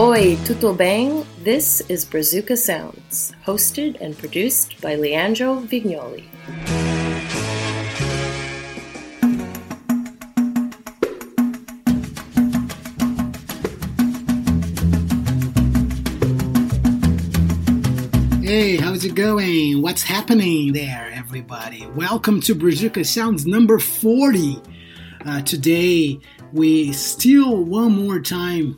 Oi, tudo bem? This is Brazuca Sounds, hosted and produced by Leandro Vignoli. Hey, how's it going? What's happening there, everybody? Welcome to Brazuca Sounds number 40. Uh, today, we still one more time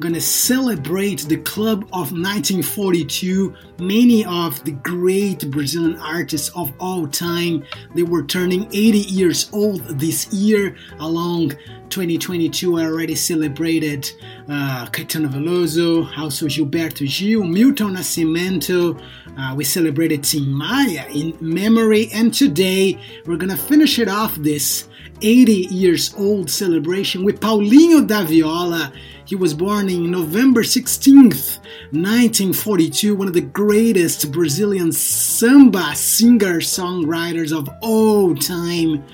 gonna celebrate the club of 1942. Many of the great Brazilian artists of all time, they were turning 80 years old this year. Along 2022, I already celebrated uh, Caetano Veloso, also Gilberto Gil, Milton Nascimento. Uh, we celebrated Tim Maia in memory, and today we're gonna finish it off this 80 years old celebration with Paulinho da Viola. He was born in November 16th, 1942, one of the greatest Brazilian samba singer songwriters of all time.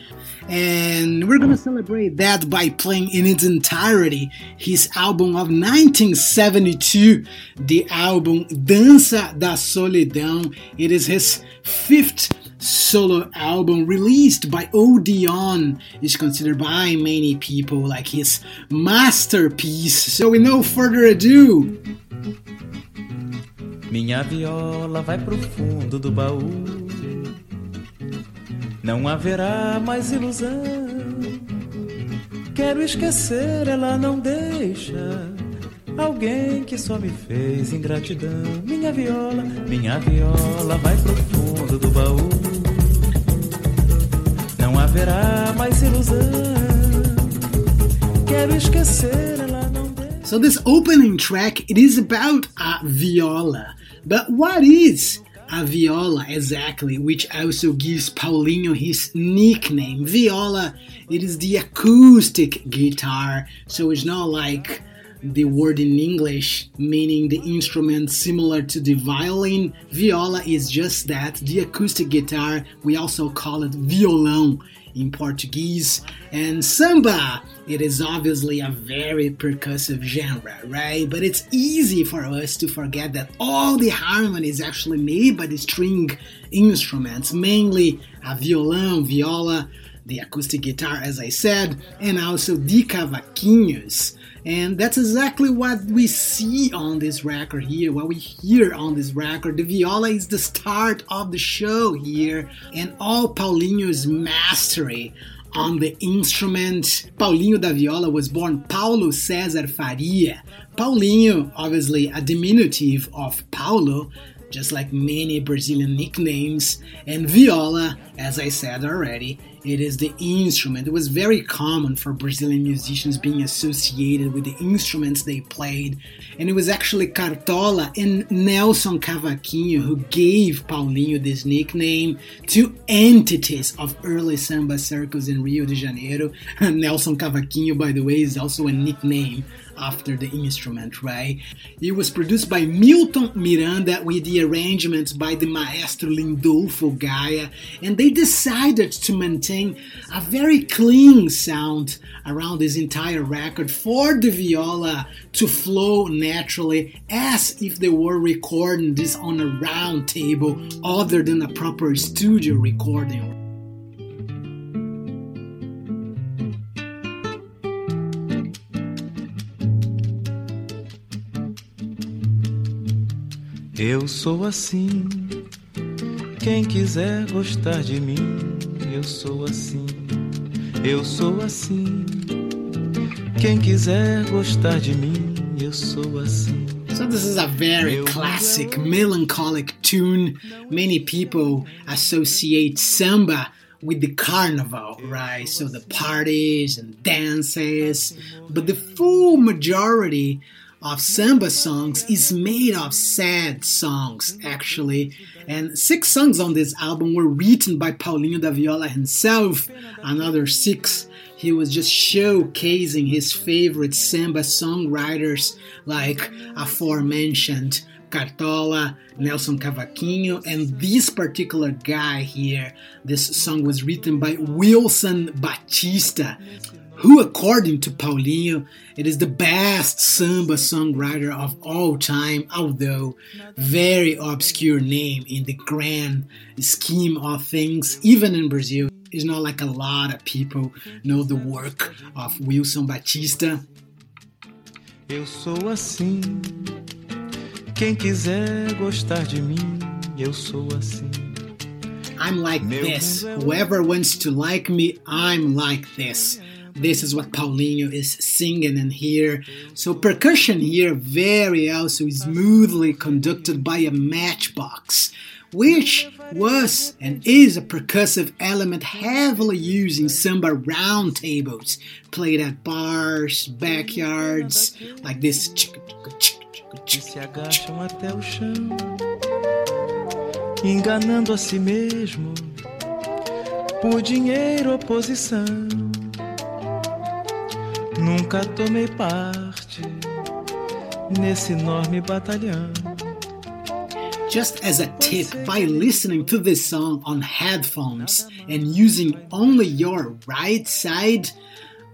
And we're gonna celebrate that by playing in its entirety his album of 1972, the album Dança da Solidão. It is his fifth solo album released by Odeon is considered by many people like his masterpiece. So, with no further ado, Minha viola vai pro fundo do baú. Não haverá mais ilusão. Quero esquecer, ela não deixa. Alguém que só me fez ingratidão. Minha viola, minha viola vai pro fundo do baú. Não haverá mais ilusão. Quero esquecer, ela não. So this opening track, it is about a viola. But what is a viola exactly, which also gives Paulinho his nickname? Viola, it is the acoustic guitar, so it's not like the word in English meaning the instrument similar to the violin. Viola is just that, the acoustic guitar. We also call it violão in Portuguese. And samba, it is obviously a very percussive genre, right? But it's easy for us to forget that all the harmony is actually made by the string instruments, mainly a violão, viola, the acoustic guitar, as I said, and also the cavaquinhos. And that's exactly what we see on this record here, what we hear on this record. The viola is the start of the show here, and all Paulinho's mastery on the instrument. Paulinho da Viola was born Paulo César Faria. Paulinho, obviously a diminutive of Paulo, just like many Brazilian nicknames, and viola, as I said already, it is the instrument. It was very common for Brazilian musicians being associated with the instruments they played, and it was actually Cartola and Nelson Cavaquinho who gave Paulinho this nickname to entities of early samba circles in Rio de Janeiro. Nelson Cavaquinho, by the way, is also a nickname after the instrument, right? It was produced by Milton Miranda with the arrangements by the maestro Lindolfo Gaia, and they decided to maintain a very clean sound around this entire record for the viola to flow naturally as if they were recording this on a round table other than a proper studio recording. Eu sou assim. Quem quiser gostar de mim, eu sou assim. Eu sou assim. Quem quiser gostar de mim, eu sou assim. So this is a very classic melancholic tune. Many people associate samba with the carnival, right? So the parties and dances, but the full majority of samba songs is made of sad songs, actually. And six songs on this album were written by Paulinho da Viola himself. Another six, he was just showcasing his favorite samba songwriters like aforementioned Cartola, Nelson Cavaquinho, and this particular guy here. This song was written by Wilson Batista. Who, according to Paulinho, it is the best samba songwriter of all time, although very obscure name in the grand scheme of things, even in Brazil. It's not like a lot of people know the work of Wilson Batista. Eu sou assim. Quem quiser gostar de mim, eu sou assim. I'm like this. Um Whoever wants to like me, I'm like this. This is what Paulinho is singing in here. So percussion here very also smoothly conducted by a matchbox, which was and is a percussive element heavily used in samba roundtables, played at bars, backyards, like this. enganando a si mesmo por dinheiro ou posição. Nunca tomei parte nesse enorme batalhão. Just as a tip, by listening to this song on headphones and using only your right side,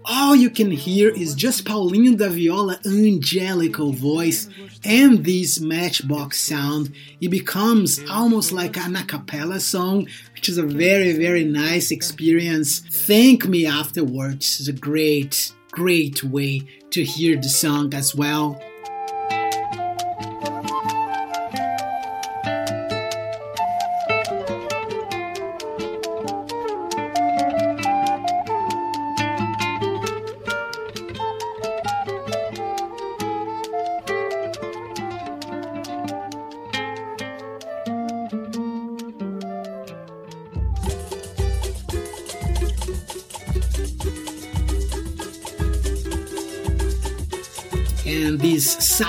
all you can hear is just Paulinho da Viola angelical voice and this matchbox sound. It becomes almost like an a cappella song, which is a very, very nice experience. Thank me afterwards. It's a great, great way to hear the song as well.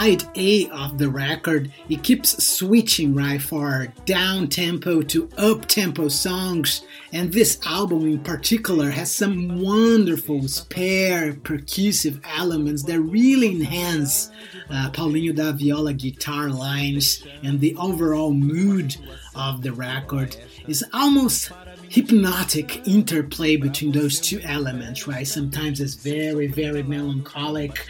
Side A of the record it keeps switching right for down tempo to up tempo songs. And this album in particular has some wonderful spare percussive elements that really enhance uh, Paulinho da Viola guitar lines and the overall mood of the record. Is almost hypnotic interplay between those two elements, right? Sometimes it's very, very melancholic,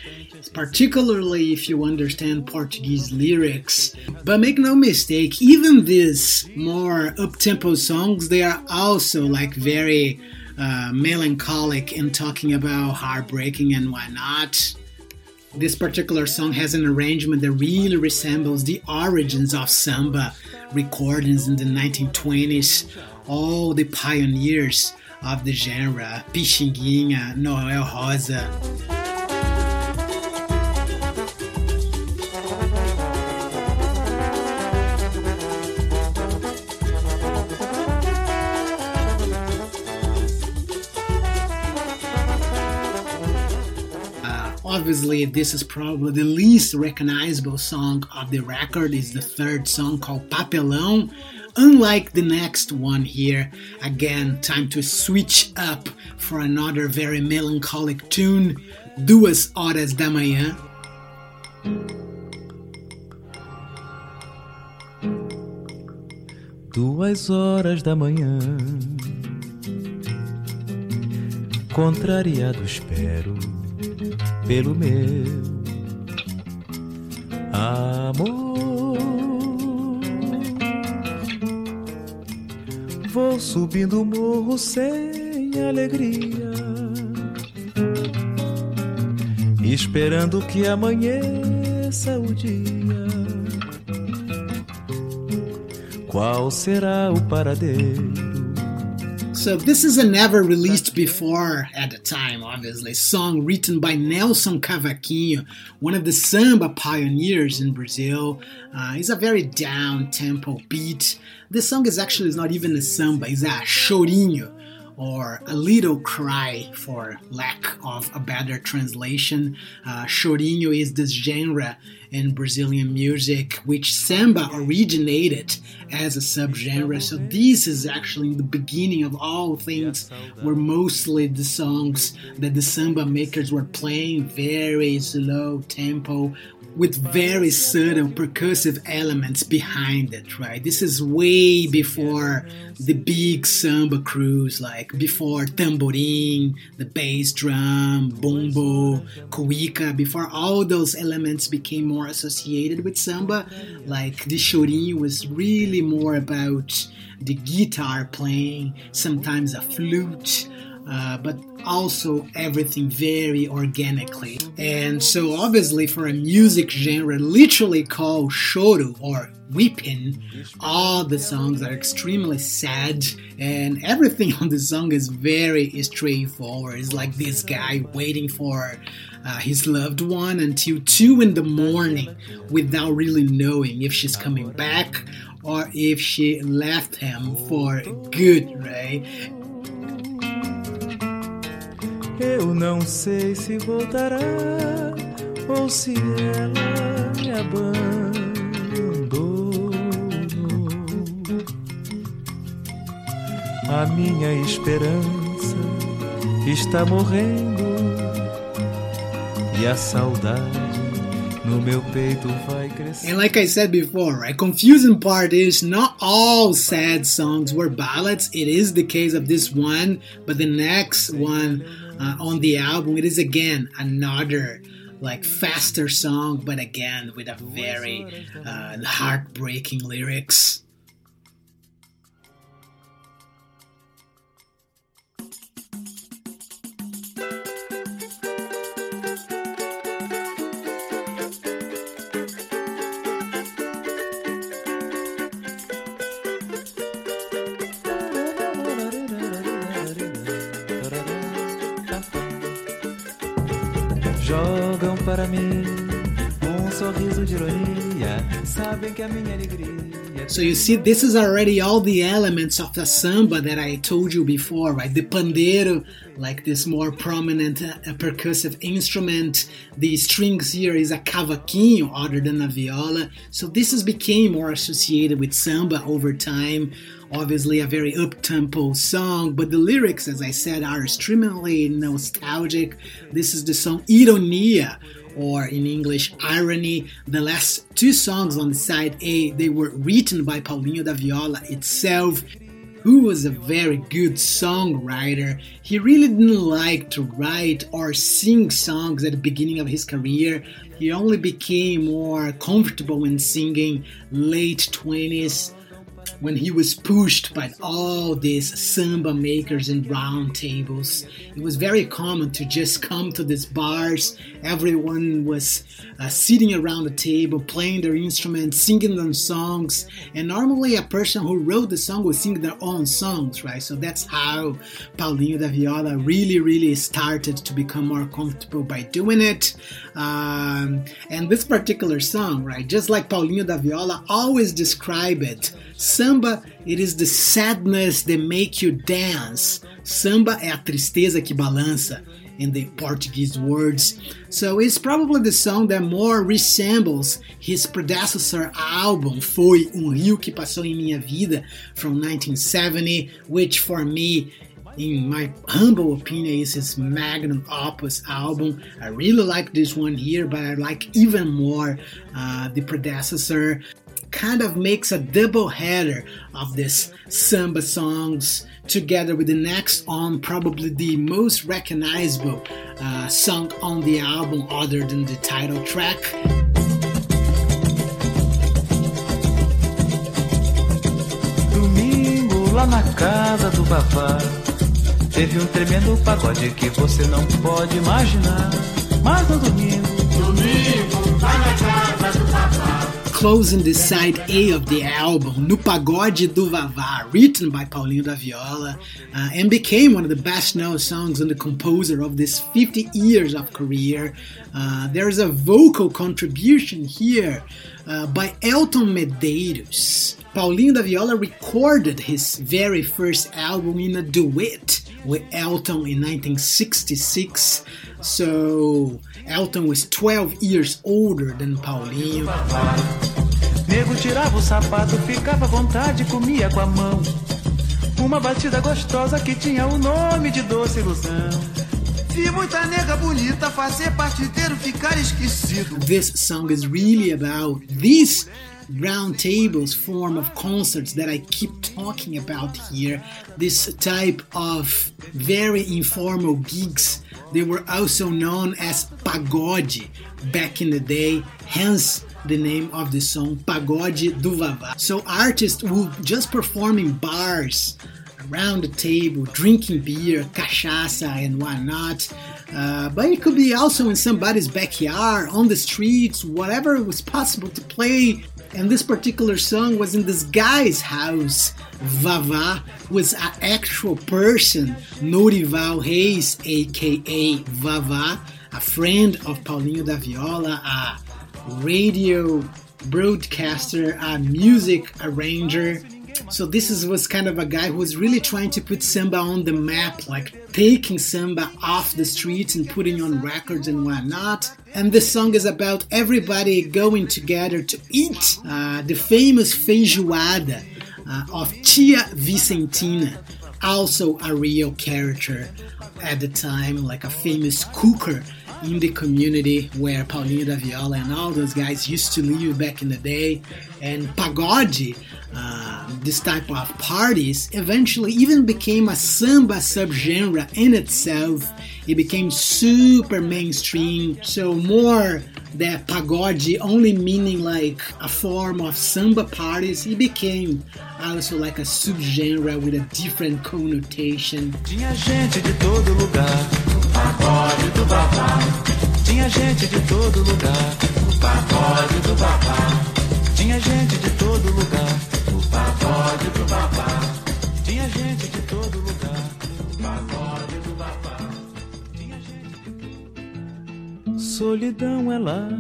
particularly if you understand Portuguese lyrics. But make no mistake, even these more up-tempo songs, they are also like very uh, melancholic and talking about heartbreaking and why not. This particular song has an arrangement that really resembles the origins of samba recordings in the 1920s all the pioneers of the genre, Pixinguinha, Noel Rosa. Uh, obviously this is probably the least recognizable song of the record. Is the third song called papelão Unlike the next one here, again, time to switch up for another very melancholic tune, Duas Horas da Manhã. Duas horas da manhã, contrariado espero pelo meu amor. Vou subindo o morro sem alegria, esperando que amanheça o dia. Qual será o paradeiro? So this is a never released before at the time, obviously, song written by Nelson Cavaquinho, one of the samba pioneers in Brazil. Uh, it's a very down tempo beat. This song is actually not even a samba; it's a chorinho or a little cry for lack of a better translation. Uh, chorinho is this genre in Brazilian music which samba originated as a subgenre. So this is actually the beginning of all things Were mostly the songs that the samba makers were playing very slow tempo with very subtle percussive elements behind it, right? This is way before the big samba crews, like before tamborim, the bass drum, bumbo, cuica, before all those elements became more associated with samba, like the chorinho was really more about the guitar playing, sometimes a flute, uh, but also everything very organically. And so, obviously, for a music genre literally called choro or weeping, all the songs are extremely sad, and everything on the song is very straightforward. It's like this guy waiting for uh, his loved one until 2 in the morning without really knowing if she's coming back or if she left him for good, right? Eu não sei se voltará ou se ela me abandonou. A minha esperança está morrendo e a saudade no meu peito vai crescer. And like I said before, right, confusing part is not all sad songs were ballads. It is the case of this one, but the next one uh, on the album, it is again another like faster song, but again with a very uh, heartbreaking lyrics. Jogam para mim um sorriso de ironia, sabem que a minha alegria. So you see, this is already all the elements of the samba that I told you before, right? The pandeiro, like this more prominent uh, percussive instrument. The strings here is a cavaquinho other than a viola. So this has became more associated with samba over time. Obviously, a very up-tempo song, but the lyrics, as I said, are extremely nostalgic. This is the song Ironia, or in English, Irony. The last two songs on side A, they were written by Paulinho da Viola itself, who was a very good songwriter. He really didn't like to write or sing songs at the beginning of his career. He only became more comfortable in singing late 20s when he was pushed by all these samba makers and round tables. It was very common to just come to these bars. Everyone was uh, sitting around the table, playing their instruments, singing their songs. And normally, a person who wrote the song would sing their own songs, right? So that's how Paulinho da Viola really, really started to become more comfortable by doing it. Um, and this particular song, right, just like Paulinho da Viola always described it, samba it is the sadness that make you dance. Samba é a tristeza que balança in the Portuguese words. So it's probably the song that more resembles his predecessor album, Foi um Rio que Passou em Minha Vida, from 1970, which for me in my humble opinion, is his magnum opus album. I really like this one here, but I like even more uh, the predecessor. Kind of makes a double header of this samba songs together with the next on probably the most recognizable uh, song on the album other than the title track. Domingo lá na casa do Vavá Teve um tremendo pagode que você não pode imaginar. Mas no domingo, Closing the side A of the album, No Pagode do Vavá, written by Paulinho da Viola, uh, and became one of the best known songs on the composer of this 50 years of career. Uh, there's a vocal contribution here uh, by Elton Medeiros. Paulinho da Viola recorded his very first album in a duet with Elton in 1966. So Elton was 12 years older than Paulinho. Nego tirava o sapato, ficava à vontade, comia com a mão. Uma batida gostosa que tinha o nome de doce ilusão. Vi muita nega bonita fazer parte inteiro ficar esquecido. This song is really about these round tables form of concerts that I keep talking about here. This type of very informal gigs. They were also known as pagode back in the day, hence the name of the song Pagode do Vavá. So artists would just perform in bars around the table, drinking beer, cachaça, and whatnot. Uh, but it could be also in somebody's backyard, on the streets, whatever was possible to play. And this particular song was in this guy's house. Vavá was an actual person, Norival Reis, aka Vavá, a friend of Paulinho da Viola, a radio broadcaster, a music arranger, so this is, was kind of a guy who was really trying to put samba on the map, like taking samba off the streets and putting on records and whatnot. And this song is about everybody going together to eat uh, the famous feijoada uh, of Tia Vicentina, also a real character at the time, like a famous cooker in the community where Paulinho da Viola and all those guys used to live back in the day. And pagode, uh, this type of parties, eventually even became a samba subgenre in itself. It became super mainstream, so more that pagode only meaning like a form of samba parties, it became also like a subgenre with a different connotation. Lugar, pagode do babá. Tinha gente de todo lugar, o pagode do babá. Tinha gente de todo lugar, o pagode do babá. Tinha gente de todo lugar, o pagode do babá. Tinha gente de todo Solidão é lava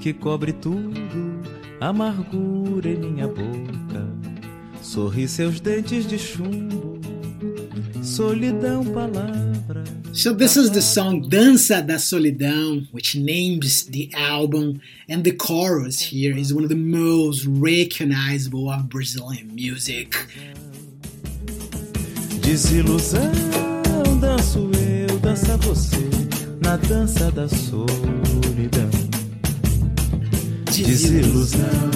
que cobre tudo, amargura em minha boca. Sorri seus dentes de chumbo, solidão palavra. So this is the song Dança da Solidão, which names the album, and the chorus here is one of the most recognizable of Brazilian music. Desilusão, danço eu, dança você, na dança da solidão. Desilusão,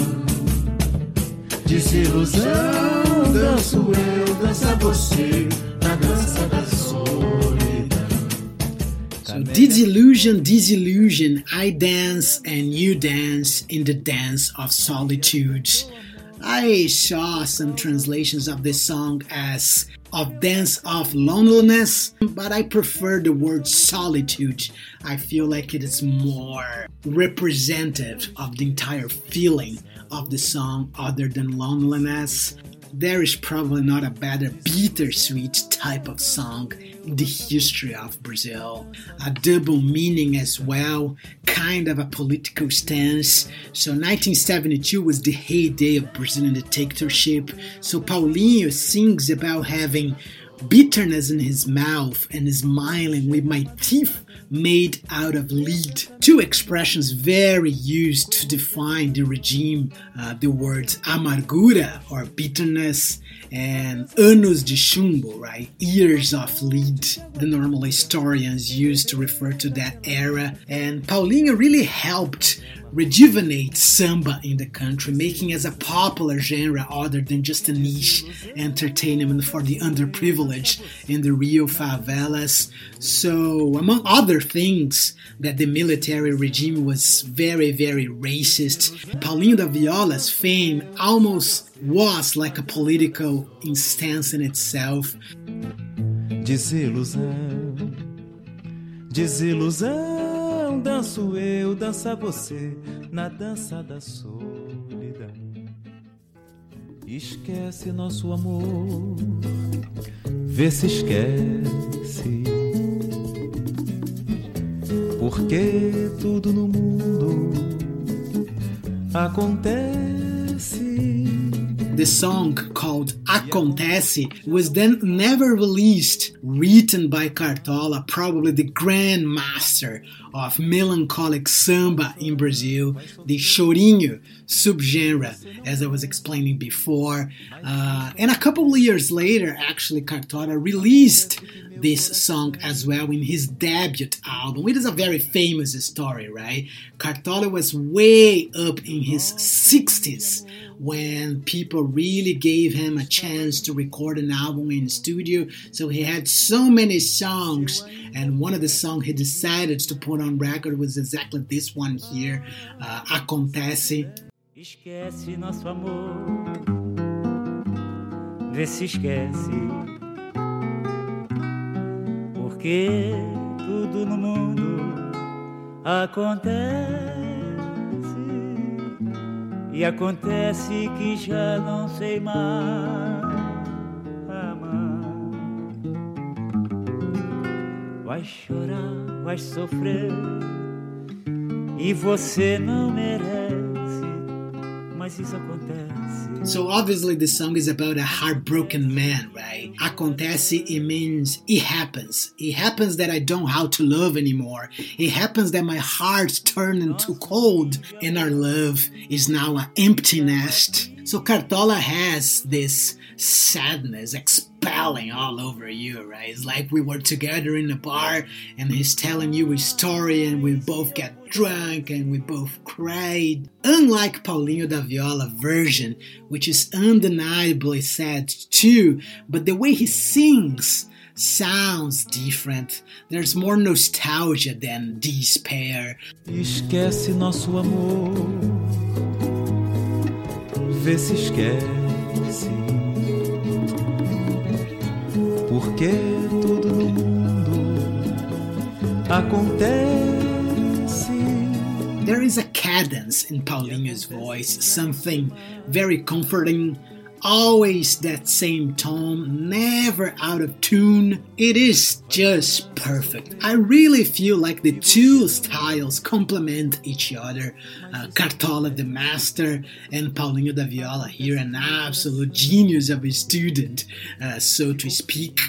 desilusão, danço eu, dança você, So disillusion, disillusion, I dance and you dance in the dance of solitude. I saw some translations of this song as of dance of loneliness, but I prefer the word solitude. I feel like it is more representative of the entire feeling of the song other than loneliness. There is probably not a better bittersweet type of song in the history of Brazil. A double meaning as well, kind of a political stance. So 1972 was the heyday of Brazilian dictatorship. So Paulinho sings about having bitterness in his mouth and smiling with my teeth made out of lead. Two expressions very used to define the regime uh, the words amargura or bitterness and anos de chumbo, right? Ears of lead. The normal historians used to refer to that era. And Paulinho really helped rejuvenate samba in the country, making it a popular genre other than just a niche entertainment for the underprivileged in the Rio favelas. So, among other things, that the military regime was very, very racist. Paulinho da Viola's fame almost was like a political instance in itself. Desilusão, desilusão, danço eu, dança você, na dança da solidão. Esquece nosso amor, vê se esquece. Porque tudo no mundo acontece The song called Acontece was then never released, written by Cartola, probably the grand master of melancholic samba in Brazil, the chorinho subgenre, as I was explaining before. Uh, and a couple of years later, actually, Cartola released this song as well in his debut album. It is a very famous story, right? Cartola was way up in his 60s when people really gave him a chance to record an album in studio. So he had so many songs, and one of the songs he decided to put on record was exactly this one here, uh, Acontece. Esquece nosso amor, vê se esquece, porque tudo no mundo acontece. E acontece que já não sei mais Vai chorar, vai sofrer, e você não merece, mas isso acontece. So obviously the song is about a heartbroken man, right? Acontece, it means it happens. It happens that I don't know how to love anymore. It happens that my heart turned into cold and our love is now an empty nest. So Cartola has this sadness expelling all over you, right? It's like we were together in a bar and he's telling you a story and we both get drunk and we both cried. Unlike Paulinho da Viola version, which is undeniably sad too, but the way he sings sounds different. There's more nostalgia than despair. Esquece nosso amor. Vê se esquece. Porque tudo no mundo acontece. There is a cadence in Paulinho's voice, something very comforting always that same tone, never out of tune. It is just perfect. I really feel like the two styles complement each other. Uh, Cartola, the master, and Paulinho da Viola here, an absolute genius of a student, uh, so to speak.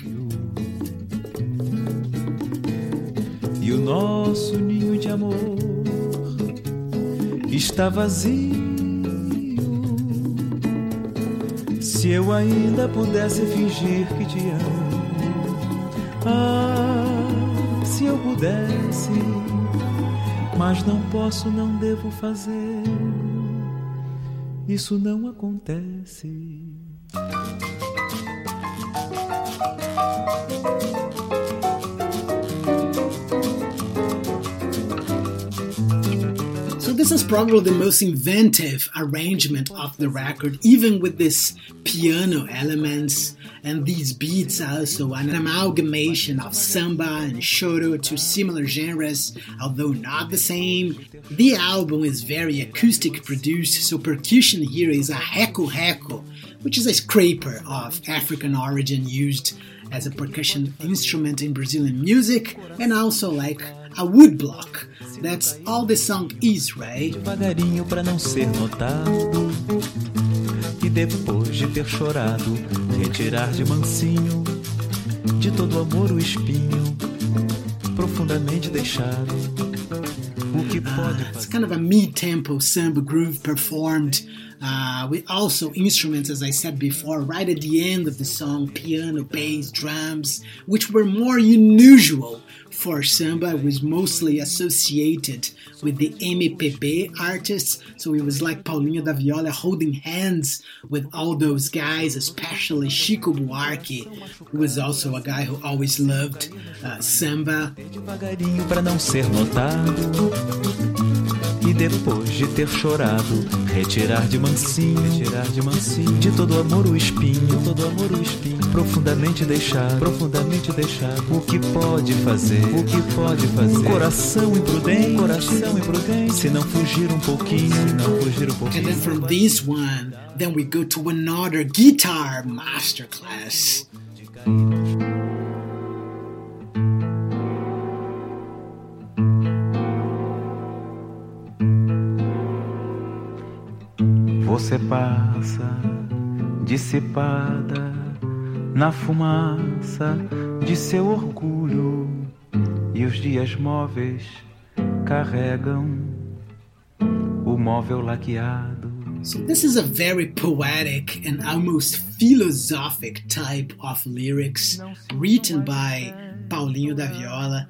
E o nosso ninho de amor está vazio Se eu ainda pudesse fingir que te amo, ah, se eu pudesse, mas não posso, não devo fazer. Isso não acontece. This is probably the most inventive arrangement of the record, even with this piano elements and these beats also an amalgamation of samba and choro to similar genres, although not the same. The album is very acoustic produced, so percussion here is a reco-reco, which is a scraper of African origin used as a percussion instrument in Brazilian music, and also like a woodblock. That's all the song is, right? Devagarinho para não ser notado. E depois de ter chorado, retirar de mansinho de todo amor o espinho profundamente deixado. O que pode uh, It's kind of a mid-tempo samba groove performed uh, with also instruments, as I said before, right at the end of the song, piano, bass, drums, which were more unusual for samba was mostly associated with the MPB artists, so it was like Paulinho da Viola holding hands with all those guys, especially Chico Buarque, who was also a guy who always loved uh, samba. E depois de ter chorado, retirar de mansinho, retirar de mansinho, de todo amor o espinho, todo amor o espinho, profundamente deixar, profundamente deixar. O que pode fazer? O que pode fazer? Coração imprudente, coração imprudente. Se não fugir um pouquinho, se não fugir um pouquinho. And then from this one, then we go to another guitar masterclass. Você passa dissipada na fumaça de seu orgulho, e os dias móveis carregam o móvel laqueado. So, this is a very poetic and almost philosophic type of lyrics written by Paulinho da Viola.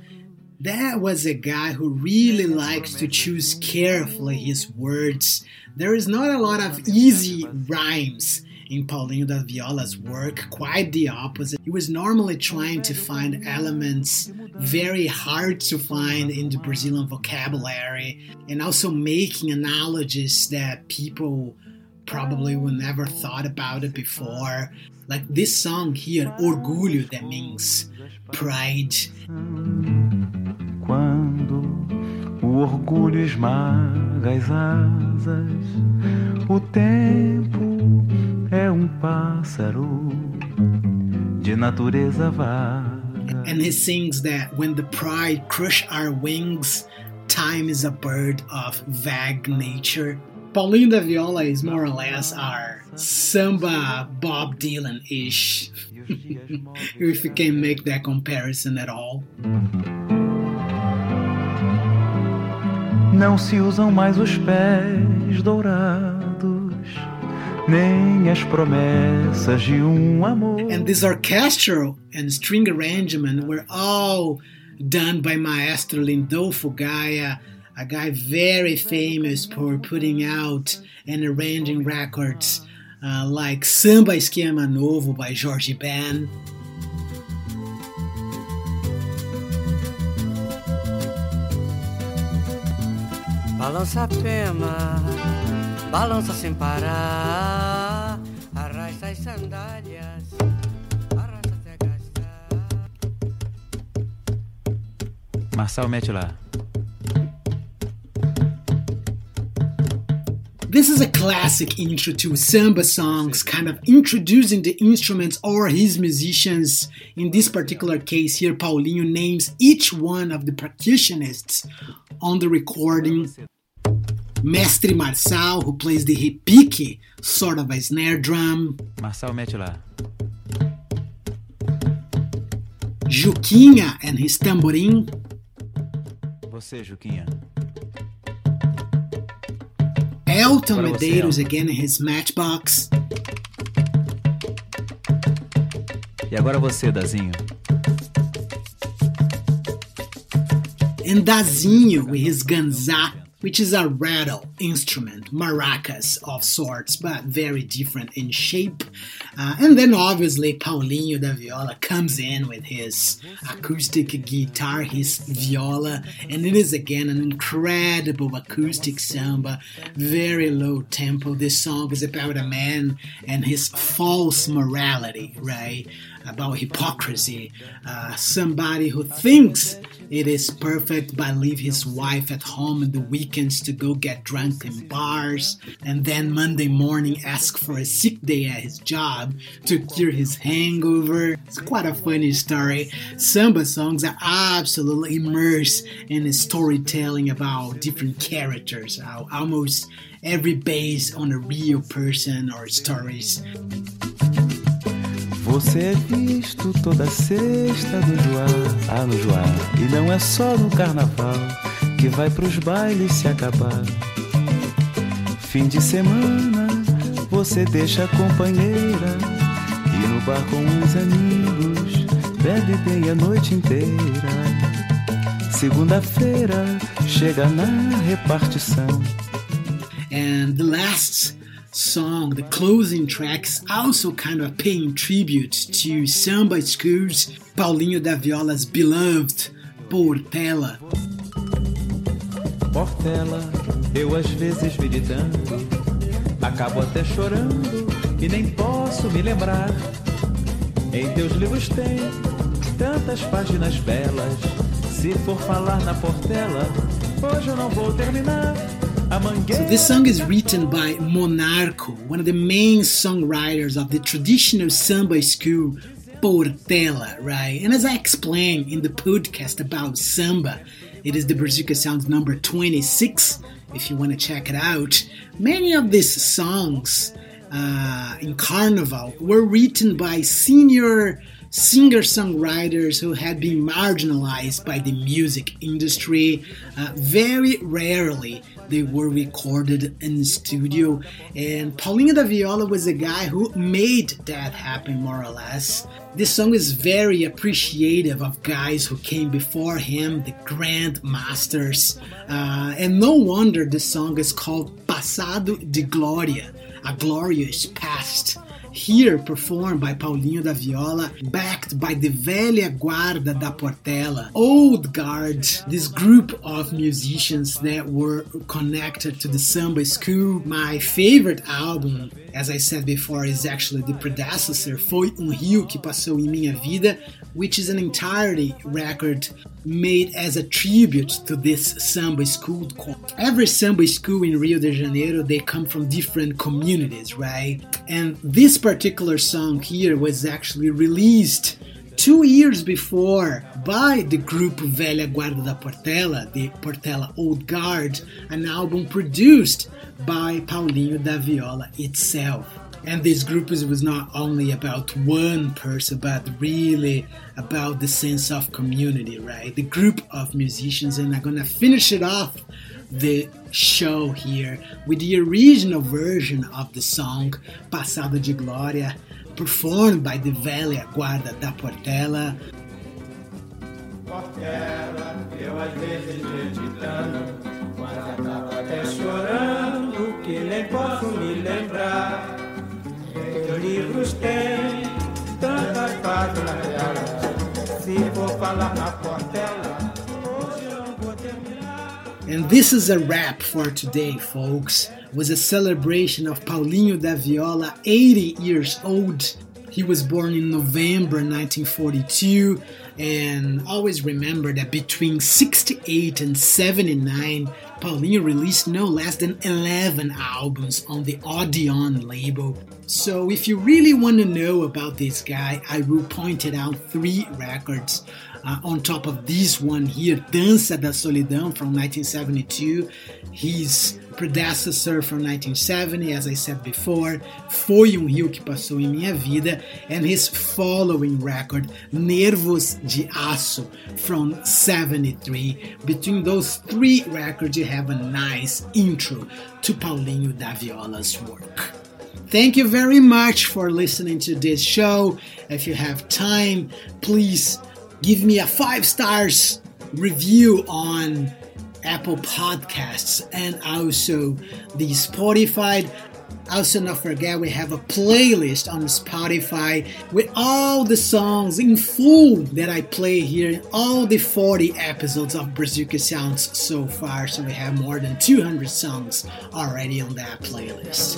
That was a guy who really likes to choose carefully his words. There is not a lot of easy rhymes in Paulinho da Viola's work, quite the opposite. He was normally trying to find elements very hard to find in the Brazilian vocabulary and also making analogies that people probably would never thought about it before. Like this song here, Orgulho, that means pride. Quando o orgulho esmaga as asas, o tempo é um pássaro de natureza vaga. And he sings that when the pride crush our wings, time is a bird of vague nature. Paulinho da Viola is more or less our samba Bob Dylan ish, if you can make that comparison at all. Não se usam mais os pés dourados nem as promessas de um amor. And this orchestral and string arrangement were all done by Maestro Lindolfo Gaia, a guy very famous for putting out and arranging records uh, like Samba Esquema Novo by Jorge Ben. Balança pema balança sem parar, arrasta as sandálias, arrasta até gastar. Marçal, mete lá. This is a classic intro to samba songs, kind of introducing the instruments or his musicians. In this particular case here, Paulinho names each one of the percussionists on the recording Mestre Marçal, who plays the repique, sort of a snare drum. Marçal, mete lá. Juquinha and his tamborim. Você, Juquinha. Elton Medeiros again in his matchbox. E agora você, Dazinho. And Dazinho with his ganzá, which is a rattle instrument, maracas of sorts, but very different in shape. Uh, and then obviously Paulinho da Viola comes in with his acoustic guitar, his viola, and it is again an incredible acoustic samba, very low tempo. This song is about a man and his false morality, right? About hypocrisy. Uh, somebody who thinks it is perfect but leave his wife at home on the weekends to go get drunk in bars and then Monday morning ask for a sick day at his job to cure his hangover. It's quite a funny story. Samba songs are absolutely immersed in storytelling about different characters, almost every based on a real person or stories. Você é visto toda sexta do Joá, ah, no Joá. E não é só no carnaval que vai pros bailes se acabar. Fim de semana, você deixa a companheira e no bar com os amigos bebe bem a noite inteira. Segunda-feira chega na repartição. And the last song, the closing tracks, also kind of paying tribute to samba schools, Paulinho da Viola's beloved Portela. Portela, eu às vezes meditando, acabo até chorando e nem posso me lembrar. Em teus livros tem tantas páginas belas. Se for falar na Portela, hoje eu não vou terminar. So this song is written by Monarco, one of the main songwriters of the traditional samba school Portela, right? And as I explained in the podcast about samba, it is the Brazuca Sounds number 26. If you want to check it out, many of these songs uh, in Carnival were written by senior singer songwriters who had been marginalized by the music industry. Uh, very rarely they were recorded in the studio, and Paulinho da Viola was a guy who made that happen more or less. This song is very appreciative of guys who came before him, the grand masters, uh, and no wonder this song is called Passado de Glória, a glorious past here performed by Paulinho da Viola, backed by the Velha Guarda da Portela, Old Guard, this group of musicians that were connected to the samba school. My favorite album, as I said before, is actually the predecessor, Foi um Rio que Passou em Minha Vida, which is an entirely record made as a tribute to this samba school. Every samba school in Rio de Janeiro, they come from different communities, right? And this particular song here was actually released two years before by the group Velha Guarda da Portela, the Portela Old Guard, an album produced by Paulinho da Viola itself. And this group was not only about one person, but really about the sense of community, right? The group of musicians, and I'm gonna finish it off the show here with the original version of the song Passado de Glória, performed by the Velha Guarda da Portela. Portela, eu às vezes meditando, mas acabo até chorando, que nem posso me lembrar. Meus livros têm tantas páginas dela, se for falar na Portela, And this is a wrap for today, folks. It was a celebration of Paulinho da Viola, 80 years old. He was born in November 1942, and always remember that between 68 and 79, Paulinho released no less than 11 albums on the Odeon label. So, if you really want to know about this guy, I will point it out three records. Uh, on top of this one here, Dança da Solidão from 1972, his predecessor from 1970, as I said before, Foi um Rio que Passou em Minha Vida, and his following record, Nervos de Aço from 73. Between those three records, you have a nice intro to Paulinho da Viola's work. Thank you very much for listening to this show. If you have time, please give me a five stars review on Apple Podcasts and also the Spotify. Also, not forget we have a playlist on Spotify with all the songs in full that I play here in all the 40 episodes of Brazuca Sounds so far. So we have more than 200 songs already on that playlist.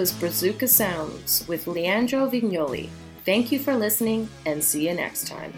Was Brazuca Sounds with Leandro Vignoli. Thank you for listening and see you next time.